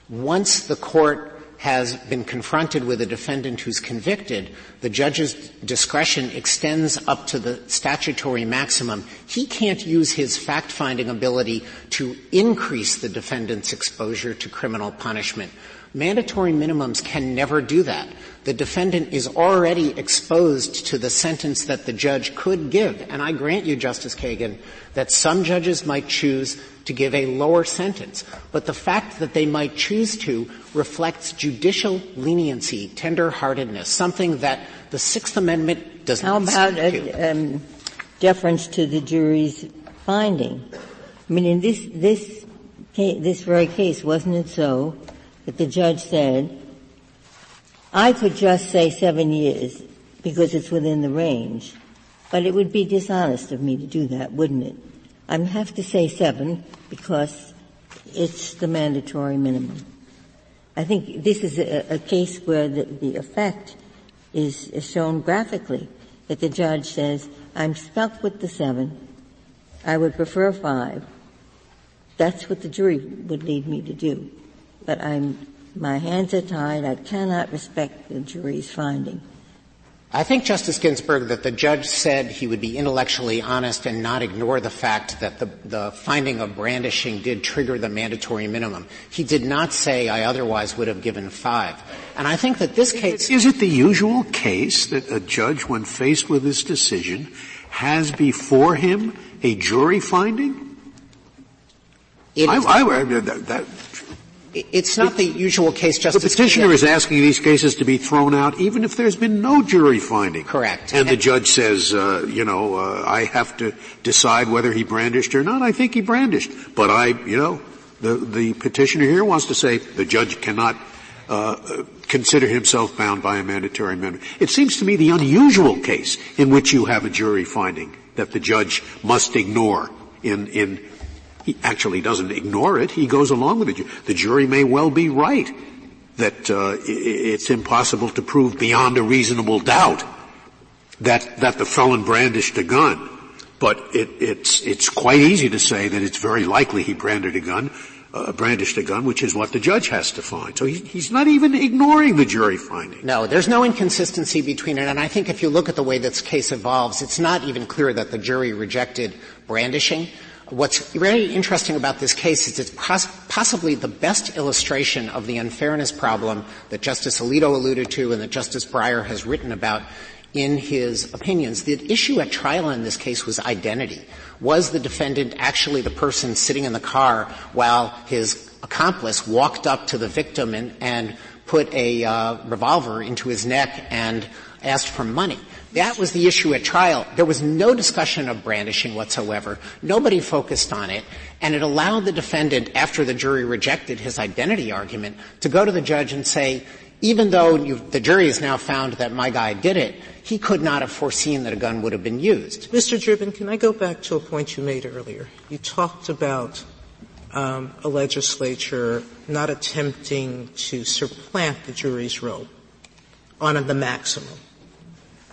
once the court has been confronted with a defendant who's convicted, the judge's discretion extends up to the statutory maximum. He can't use his fact-finding ability to increase the defendant's exposure to criminal punishment. Mandatory minimums can never do that the defendant is already exposed to the sentence that the judge could give. And I grant you, Justice Kagan, that some judges might choose to give a lower sentence. But the fact that they might choose to reflects judicial leniency, tender-heartedness, something that the Sixth Amendment does How not about a, um, deference to the jury's finding? I mean, in this, this, this very case, wasn't it so that the judge said, I could just say seven years because it's within the range, but it would be dishonest of me to do that, wouldn't it? I have to say seven because it's the mandatory minimum. I think this is a, a case where the, the effect is, is shown graphically that the judge says, I'm stuck with the seven. I would prefer five. That's what the jury would lead me to do. But I'm my hands are tied. I cannot respect the jury's finding. I think, Justice Ginsburg, that the judge said he would be intellectually honest and not ignore the fact that the, the, finding of brandishing did trigger the mandatory minimum. He did not say I otherwise would have given five. And I think that this case is it the usual case that a judge, when faced with this decision, has before him a jury finding? I, I, that, that, it's not the usual case, Justice. The petitioner is asking these cases to be thrown out, even if there's been no jury finding. Correct. And, and the judge says, uh, you know, uh, I have to decide whether he brandished or not. I think he brandished, but I, you know, the the petitioner here wants to say the judge cannot uh, consider himself bound by a mandatory minimum. It seems to me the unusual case in which you have a jury finding that the judge must ignore in in he actually doesn't ignore it. He goes along with it. The jury may well be right that uh, it's impossible to prove beyond a reasonable doubt that that the felon brandished a gun. But it, it's it's quite easy to say that it's very likely he brandished a gun, uh, brandished a gun, which is what the judge has to find. So he, he's not even ignoring the jury finding. No, there's no inconsistency between it. And I think if you look at the way this case evolves, it's not even clear that the jury rejected brandishing. What's very interesting about this case is it's pos- possibly the best illustration of the unfairness problem that Justice Alito alluded to and that Justice Breyer has written about in his opinions. The issue at trial in this case was identity. Was the defendant actually the person sitting in the car while his accomplice walked up to the victim and, and put a uh, revolver into his neck and asked for money. That was the issue at trial. There was no discussion of brandishing whatsoever. Nobody focused on it. And it allowed the defendant, after the jury rejected his identity argument, to go to the judge and say, even though the jury has now found that my guy did it, he could not have foreseen that a gun would have been used. Mr. Dreeben, can I go back to a point you made earlier? You talked about um, a legislature not attempting to supplant the jury's role on the maximum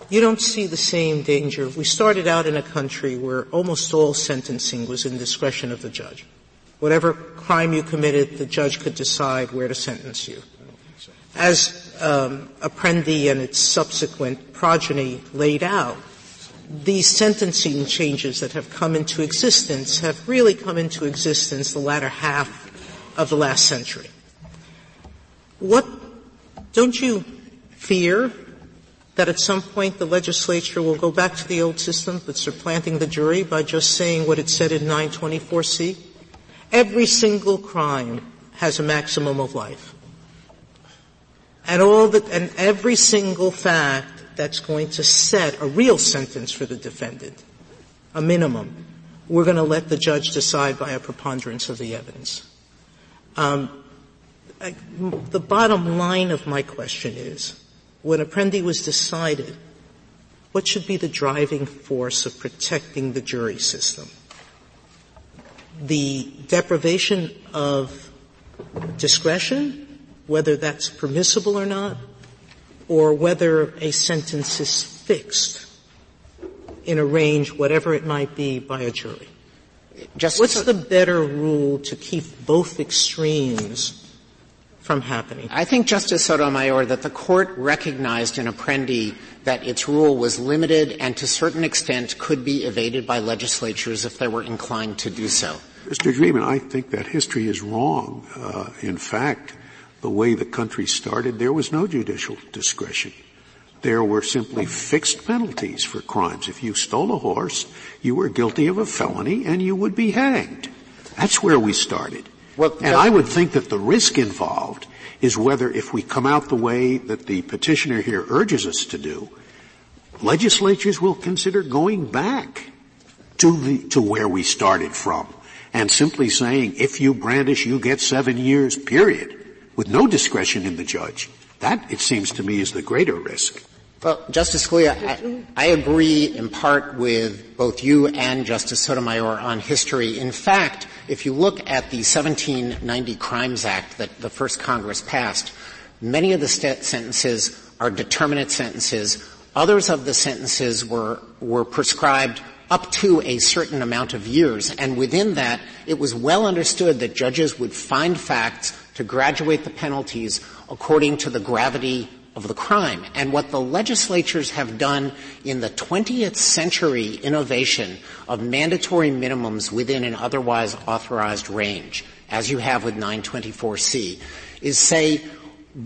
you don't see the same danger. We started out in a country where almost all sentencing was in discretion of the judge. Whatever crime you committed, the judge could decide where to sentence you. As um, Apprendi and its subsequent progeny laid out, these sentencing changes that have come into existence have really come into existence the latter half of the last century. What don't you fear that at some point the legislature will go back to the old system but supplanting the jury by just saying what it said in 924C? Every single crime has a maximum of life. And all the, and every single fact that's going to set a real sentence for the defendant, a minimum, we're going to let the judge decide by a preponderance of the evidence. Um, I, the bottom line of my question is, when Apprendi was decided, what should be the driving force of protecting the jury system? The deprivation of discretion, whether that's permissible or not, or whether a sentence is fixed in a range, whatever it might be, by a jury. What's the better rule to keep both extremes from happening? I think, Justice Sotomayor, that the court recognized in Apprendi that its rule was limited and to a certain extent could be evaded by legislatures if they were inclined to do so. Mr. Dreeben, I think that history is wrong. Uh, in fact, the way the country started, there was no judicial discretion. There were simply fixed penalties for crimes. If you stole a horse, you were guilty of a felony and you would be hanged. That's where we started. Well, and I would think that the risk involved is whether if we come out the way that the petitioner here urges us to do, legislatures will consider going back to the, to where we started from and simply saying if you brandish you get seven years period with no discretion in the judge. That, it seems to me, is the greater risk. Well, Justice Scalia, I, I, agree in part with both you and Justice Sotomayor on history. In fact, if you look at the 1790 Crimes Act that the first Congress passed, many of the st- sentences are determinate sentences. Others of the sentences were, were prescribed up to a certain amount of years, and within that, it was well understood that judges would find facts to graduate the penalties according to the gravity of the crime. And what the legislatures have done in the 20th century innovation of mandatory minimums within an otherwise authorized range, as you have with 924C, is say,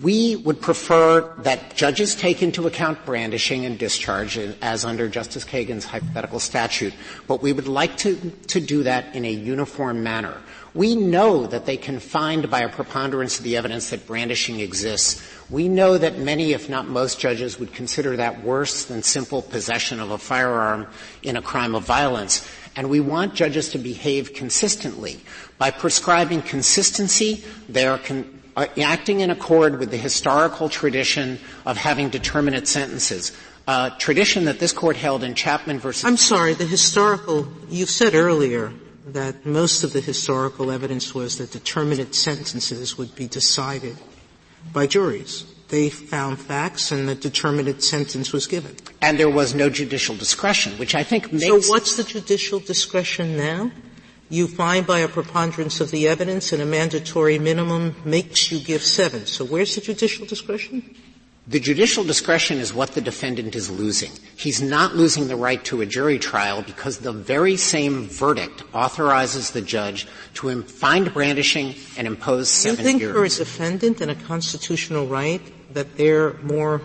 we would prefer that judges take into account brandishing and discharge as under Justice Kagan's hypothetical statute, but we would like to, to do that in a uniform manner. We know that they can find by a preponderance of the evidence that brandishing exists. We know that many, if not most judges would consider that worse than simple possession of a firearm in a crime of violence. And we want judges to behave consistently. By prescribing consistency, they are con- uh, acting in accord with the historical tradition of having determinate sentences. Uh, tradition that this court held in Chapman versus. I'm sorry, the historical, you said earlier that most of the historical evidence was that determinate sentences would be decided by juries. They found facts and the determinate sentence was given. And there was no judicial discretion, which I think makes. So what's the judicial discretion now? You find by a preponderance of the evidence and a mandatory minimum makes you give seven. So where's the judicial discretion? The judicial discretion is what the defendant is losing. He's not losing the right to a jury trial because the very same verdict authorizes the judge to find brandishing and impose seven years. you think for a defendant and a constitutional right that they're more,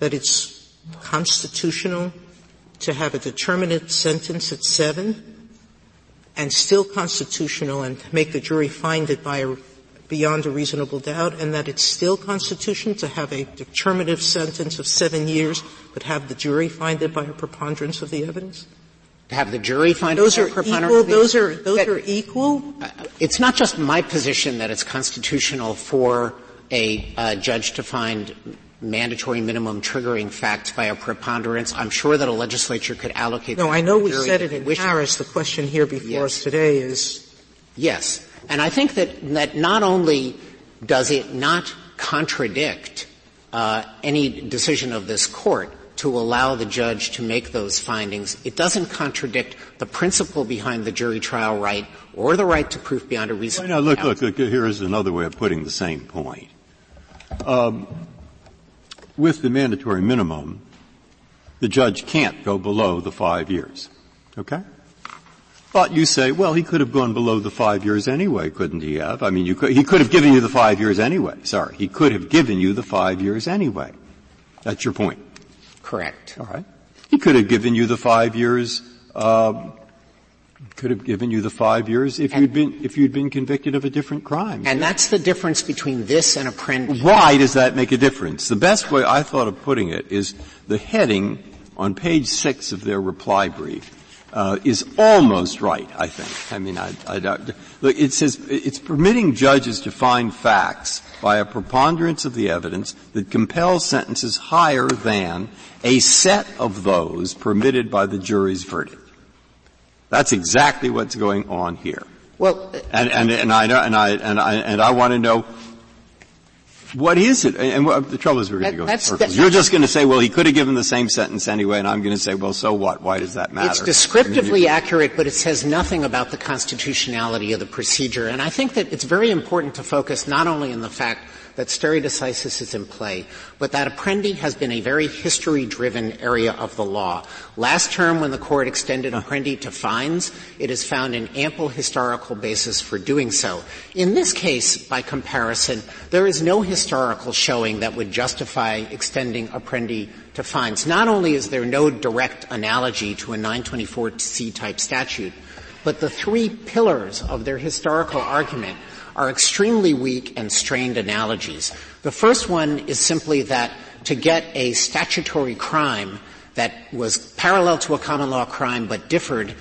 that it's constitutional to have a determinate sentence at seven and still constitutional and make the jury find it by a beyond a reasonable doubt and that it's still constitutional to have a determinative sentence of seven years, but have the jury find it by a preponderance of the evidence? To have the jury find those it are equal. Those are those that, are equal. Uh, it's not just my position that it's constitutional for a uh, judge to find mandatory minimum triggering facts by a preponderance. I'm sure that a legislature could allocate. No, I know we said it in Harris. The question here before yes. us today is yes, and I think that that not only does it not contradict uh, any decision of this court to allow the judge to make those findings, it doesn't contradict the principle behind the jury trial right or the right to proof beyond a reasonable doubt. look, look, look, here is another way of putting the same point. Um, with the mandatory minimum, the judge can't go below the five years. Okay? But you say, well, he could have gone below the five years anyway, couldn't he have? I mean, could, he could have given you the five years anyway. Sorry. He could have given you the five years anyway. That's your point. Correct. All right. He could have given you the five years um, could have given you the five years if you'd been if you'd been convicted of a different crime. And that's the difference between this and Apprendi. Why does that make a difference? The best way I thought of putting it is the heading on page six of their reply brief uh, is almost right. I think. I mean, I, I look. It says it's permitting judges to find facts by a preponderance of the evidence that compels sentences higher than a set of those permitted by the jury's verdict. That's exactly what's going on here. Well, and, and, and I and I and I and I want to know what is it? And the trouble is we're going to go in circles. You're just going to say, well, he could have given the same sentence anyway, and I'm going to say, well, so what? Why does that matter? It's descriptively accurate, but it says nothing about the constitutionality of the procedure. And I think that it's very important to focus not only on the fact that stare decisis is in play, but that Apprendi has been a very history-driven area of the law. Last term, when the court extended Apprendi to fines, it has found an ample historical basis for doing so. In this case, by comparison, there is no historical showing that would justify extending Apprendi to fines. Not only is there no direct analogy to a 924C type statute, but the three pillars of their historical argument are extremely weak and strained analogies. The first one is simply that to get a statutory crime that was parallel to a common law crime but differed,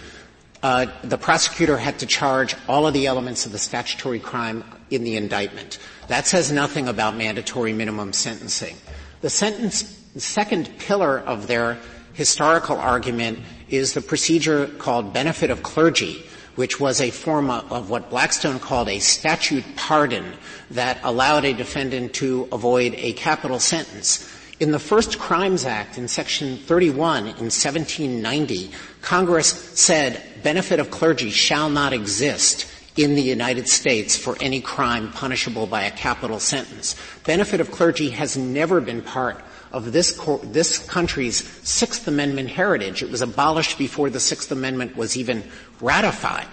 uh, the prosecutor had to charge all of the elements of the statutory crime in the indictment. That says nothing about mandatory minimum sentencing. The sentence, the second pillar of their historical argument is the procedure called benefit of clergy, which was a form of what Blackstone called a statute pardon that allowed a defendant to avoid a capital sentence. In the first Crimes Act in section 31 in 1790, Congress said benefit of clergy shall not exist in the United States for any crime punishable by a capital sentence. Benefit of clergy has never been part of this, this country's Sixth Amendment heritage. It was abolished before the Sixth Amendment was even ratified.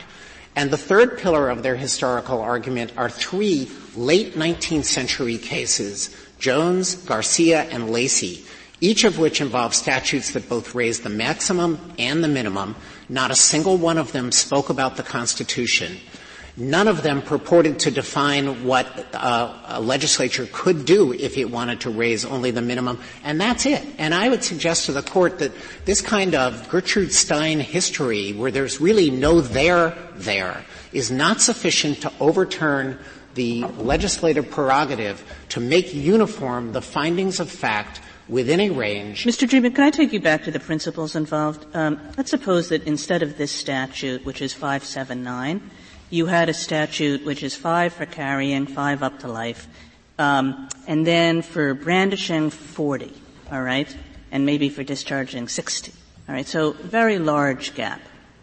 And the third pillar of their historical argument are three late 19th century cases, Jones, Garcia, and Lacy, each of which involve statutes that both raise the maximum and the minimum. Not a single one of them spoke about the Constitution. None of them purported to define what uh, a legislature could do if it wanted to raise only the minimum, and that's it. And I would suggest to the court that this kind of Gertrude Stein history, where there's really no there there, is not sufficient to overturn the legislative prerogative to make uniform the findings of fact within a range. Mr. Dreeben, can I take you back to the principles involved? Um, let's suppose that instead of this statute, which is 579, you had a statute which is five for carrying, five up to life, um, and then for brandishing, 40, all right, and maybe for discharging, 60. All right, so very large gap.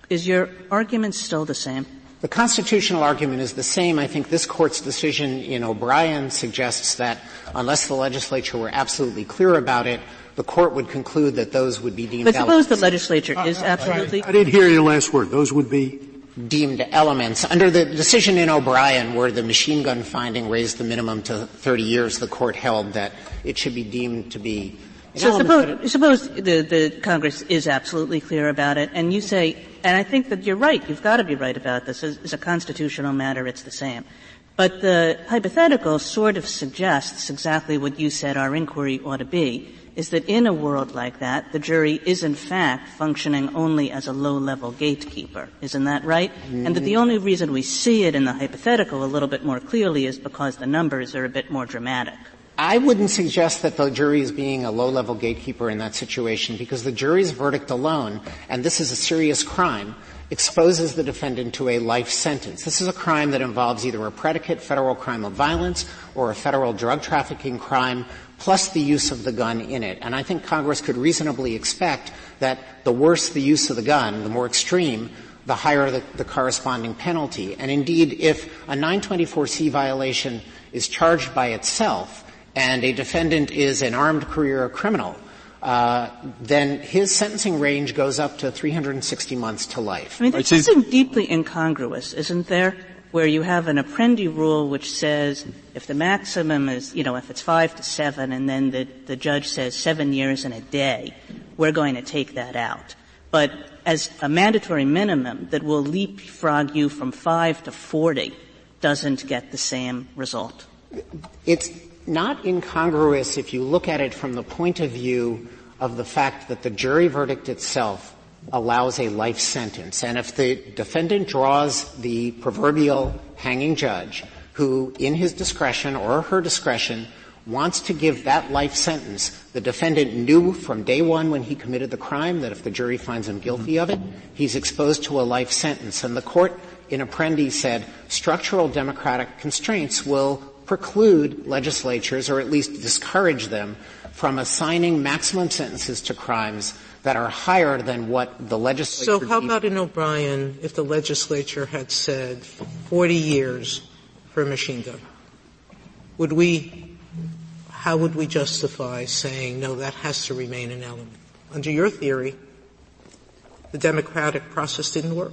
Is your argument still the same? The constitutional argument is the same. I think this court's decision in O'Brien suggests that unless the legislature were absolutely clear about it, the court would conclude that those would be deemed. But suppose the legislature is absolutely. I, I, I didn't hear your last word. Those would be deemed elements. Under the decision in O'Brien where the machine gun finding raised the minimum to 30 years, the court held that it should be deemed to be so suppose, suppose the, the Congress is absolutely clear about it, and you say, and I think that you're right, you've got to be right about this, as, as a constitutional matter, it's the same. But the hypothetical sort of suggests exactly what you said our inquiry ought to be, is that in a world like that, the jury is in fact functioning only as a low-level gatekeeper. Isn't that right? Mm-hmm. And that the only reason we see it in the hypothetical a little bit more clearly is because the numbers are a bit more dramatic. I wouldn't suggest that the jury is being a low-level gatekeeper in that situation because the jury's verdict alone, and this is a serious crime, exposes the defendant to a life sentence. This is a crime that involves either a predicate federal crime of violence or a federal drug trafficking crime plus the use of the gun in it. And I think Congress could reasonably expect that the worse the use of the gun, the more extreme, the higher the, the corresponding penalty. And indeed, if a 924C violation is charged by itself and a defendant is an armed career criminal, uh, then his sentencing range goes up to 360 months to life. I mean, there's something deeply incongruous, isn't there? Where you have an Apprendi rule which says if the maximum is, you know, if it's five to seven and then the, the judge says seven years and a day, we're going to take that out. But as a mandatory minimum that will leapfrog you from five to 40 doesn't get the same result. It's not incongruous if you look at it from the point of view of the fact that the jury verdict itself allows a life sentence. And if the defendant draws the proverbial hanging judge who, in his discretion or her discretion, wants to give that life sentence, the defendant knew from day one when he committed the crime that if the jury finds him guilty of it, he's exposed to a life sentence. And the court in Apprendi said structural democratic constraints will preclude legislatures or at least discourage them from assigning maximum sentences to crimes that are higher than what the legislature. So how about in O'Brien if the legislature had said 40 years for a machine gun? Would we, how would we justify saying no, that has to remain an element? Under your theory, the democratic process didn't work.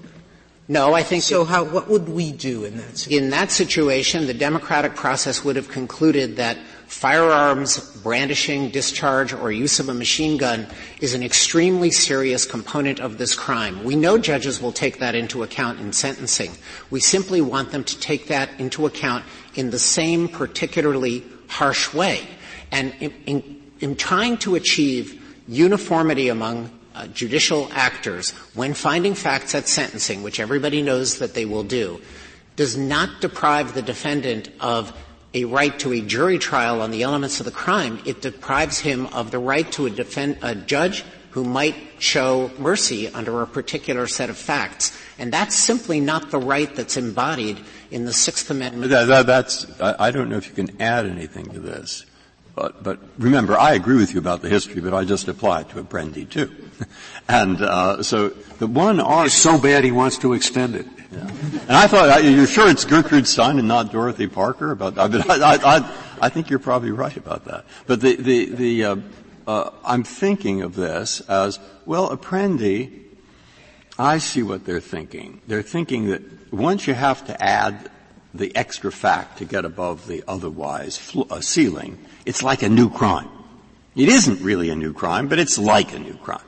No, I think so. How, what would we do in that situation? In that situation, the democratic process would have concluded that firearms brandishing, discharge, or use of a machine gun is an extremely serious component of this crime. We know judges will take that into account in sentencing. We simply want them to take that into account in the same particularly harsh way. And in, in, in trying to achieve uniformity among uh, judicial actors, when finding facts at sentencing, which everybody knows that they will do, does not deprive the defendant of a right to a jury trial on the elements of the crime. It deprives him of the right to a, defend, a judge who might show mercy under a particular set of facts. And that's simply not the right that's embodied in the Sixth Amendment. That, that, that's, I, I don't know if you can add anything to this. But, but remember, I agree with you about the history, but I just apply it to Apprendi too. and uh, so the one argument so bad he wants to extend it. Yeah. And I thought, you're sure it's Gertrude Stein and not Dorothy Parker? About I, mean, I, I, I think you're probably right about that. But the the the uh, uh, I'm thinking of this as well. Apprendi, I see what they're thinking. They're thinking that once you have to add the extra fact to get above the otherwise fl- uh, ceiling, it's like a new crime. It isn't really a new crime, but it's like a new crime.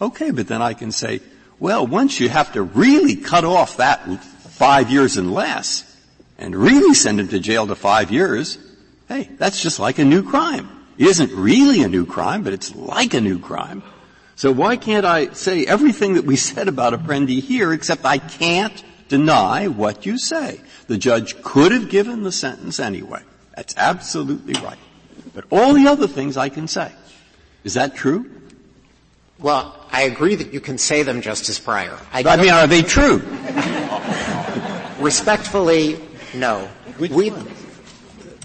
Okay, but then I can say, well, once you have to really cut off that five years and less, and really send him to jail to five years, hey, that's just like a new crime. It isn't really a new crime, but it's like a new crime. So why can't I say everything that we said about Apprendi here, except I can't deny what you say? The judge could have given the sentence anyway. That's absolutely right. But all the other things I can say. Is that true? Well, I agree that you can say them, Justice Breyer. I, I mean, are they true? Respectfully, no. We,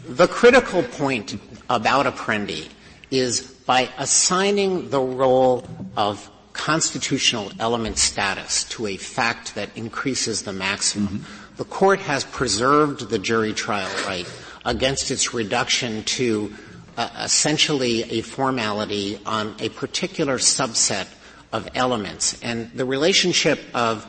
the critical point about Apprendi is by assigning the role of constitutional element status to a fact that increases the maximum, mm-hmm. the court has preserved the jury trial right against its reduction to uh, essentially a formality on a particular subset of elements. And the relationship of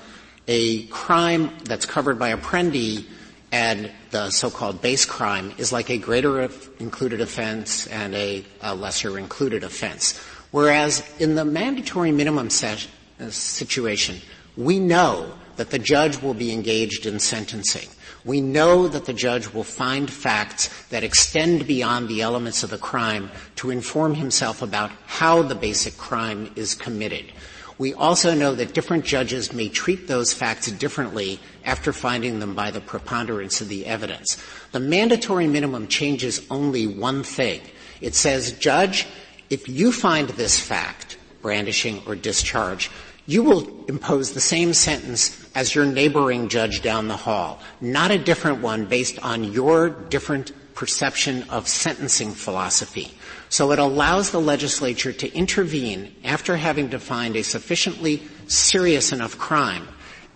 a crime that's covered by Apprendi and the so-called base crime is like a greater included offense and a, a lesser included offense. Whereas in the mandatory minimum set, uh, situation, we know that the judge will be engaged in sentencing. We know that the judge will find facts that extend beyond the elements of the crime to inform himself about how the basic crime is committed. We also know that different judges may treat those facts differently after finding them by the preponderance of the evidence. The mandatory minimum changes only one thing. It says, judge, if you find this fact, brandishing or discharge, you will impose the same sentence as your neighboring judge down the hall, not a different one based on your different perception of sentencing philosophy. So it allows the legislature to intervene after having defined a sufficiently serious enough crime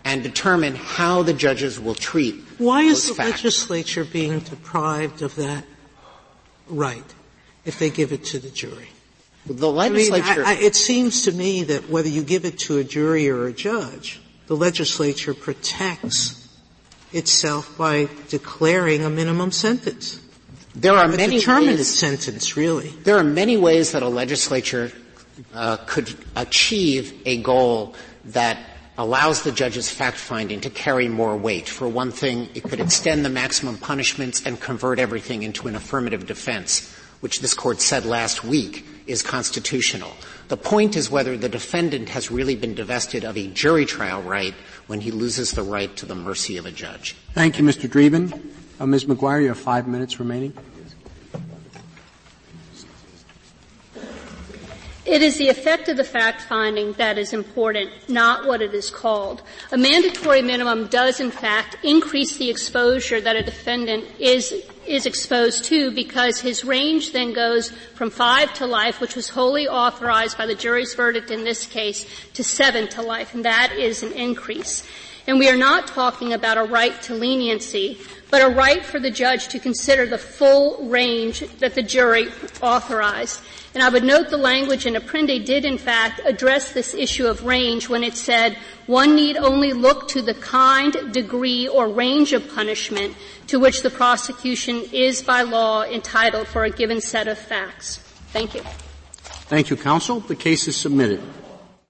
and determine how the judges will treat Why is the facts. legislature being deprived of that right if they give it to the jury? The legislature. I mean, I, I, it seems to me that whether you give it to a jury or a judge, the legislature protects itself by declaring a minimum sentence. There are a many determinate ways, sentence, really. There are many ways that a legislature uh, could achieve a goal that allows the judge's fact finding to carry more weight. For one thing, it could extend the maximum punishments and convert everything into an affirmative defense, which this court said last week is constitutional. The point is whether the defendant has really been divested of a jury trial right when he loses the right to the mercy of a judge. Thank you, Mr. Dreeben. Uh, Ms. Maguire, you have five minutes remaining. It is the effect of the fact finding that is important, not what it is called. A mandatory minimum does in fact increase the exposure that a defendant is, is exposed to because his range then goes from five to life, which was wholly authorized by the jury's verdict in this case, to seven to life, and that is an increase. And we are not talking about a right to leniency, but a right for the judge to consider the full range that the jury authorized. And I would note the language in Apprendi did in fact address this issue of range when it said one need only look to the kind, degree, or range of punishment to which the prosecution is by law entitled for a given set of facts. Thank you. Thank you, counsel. The case is submitted.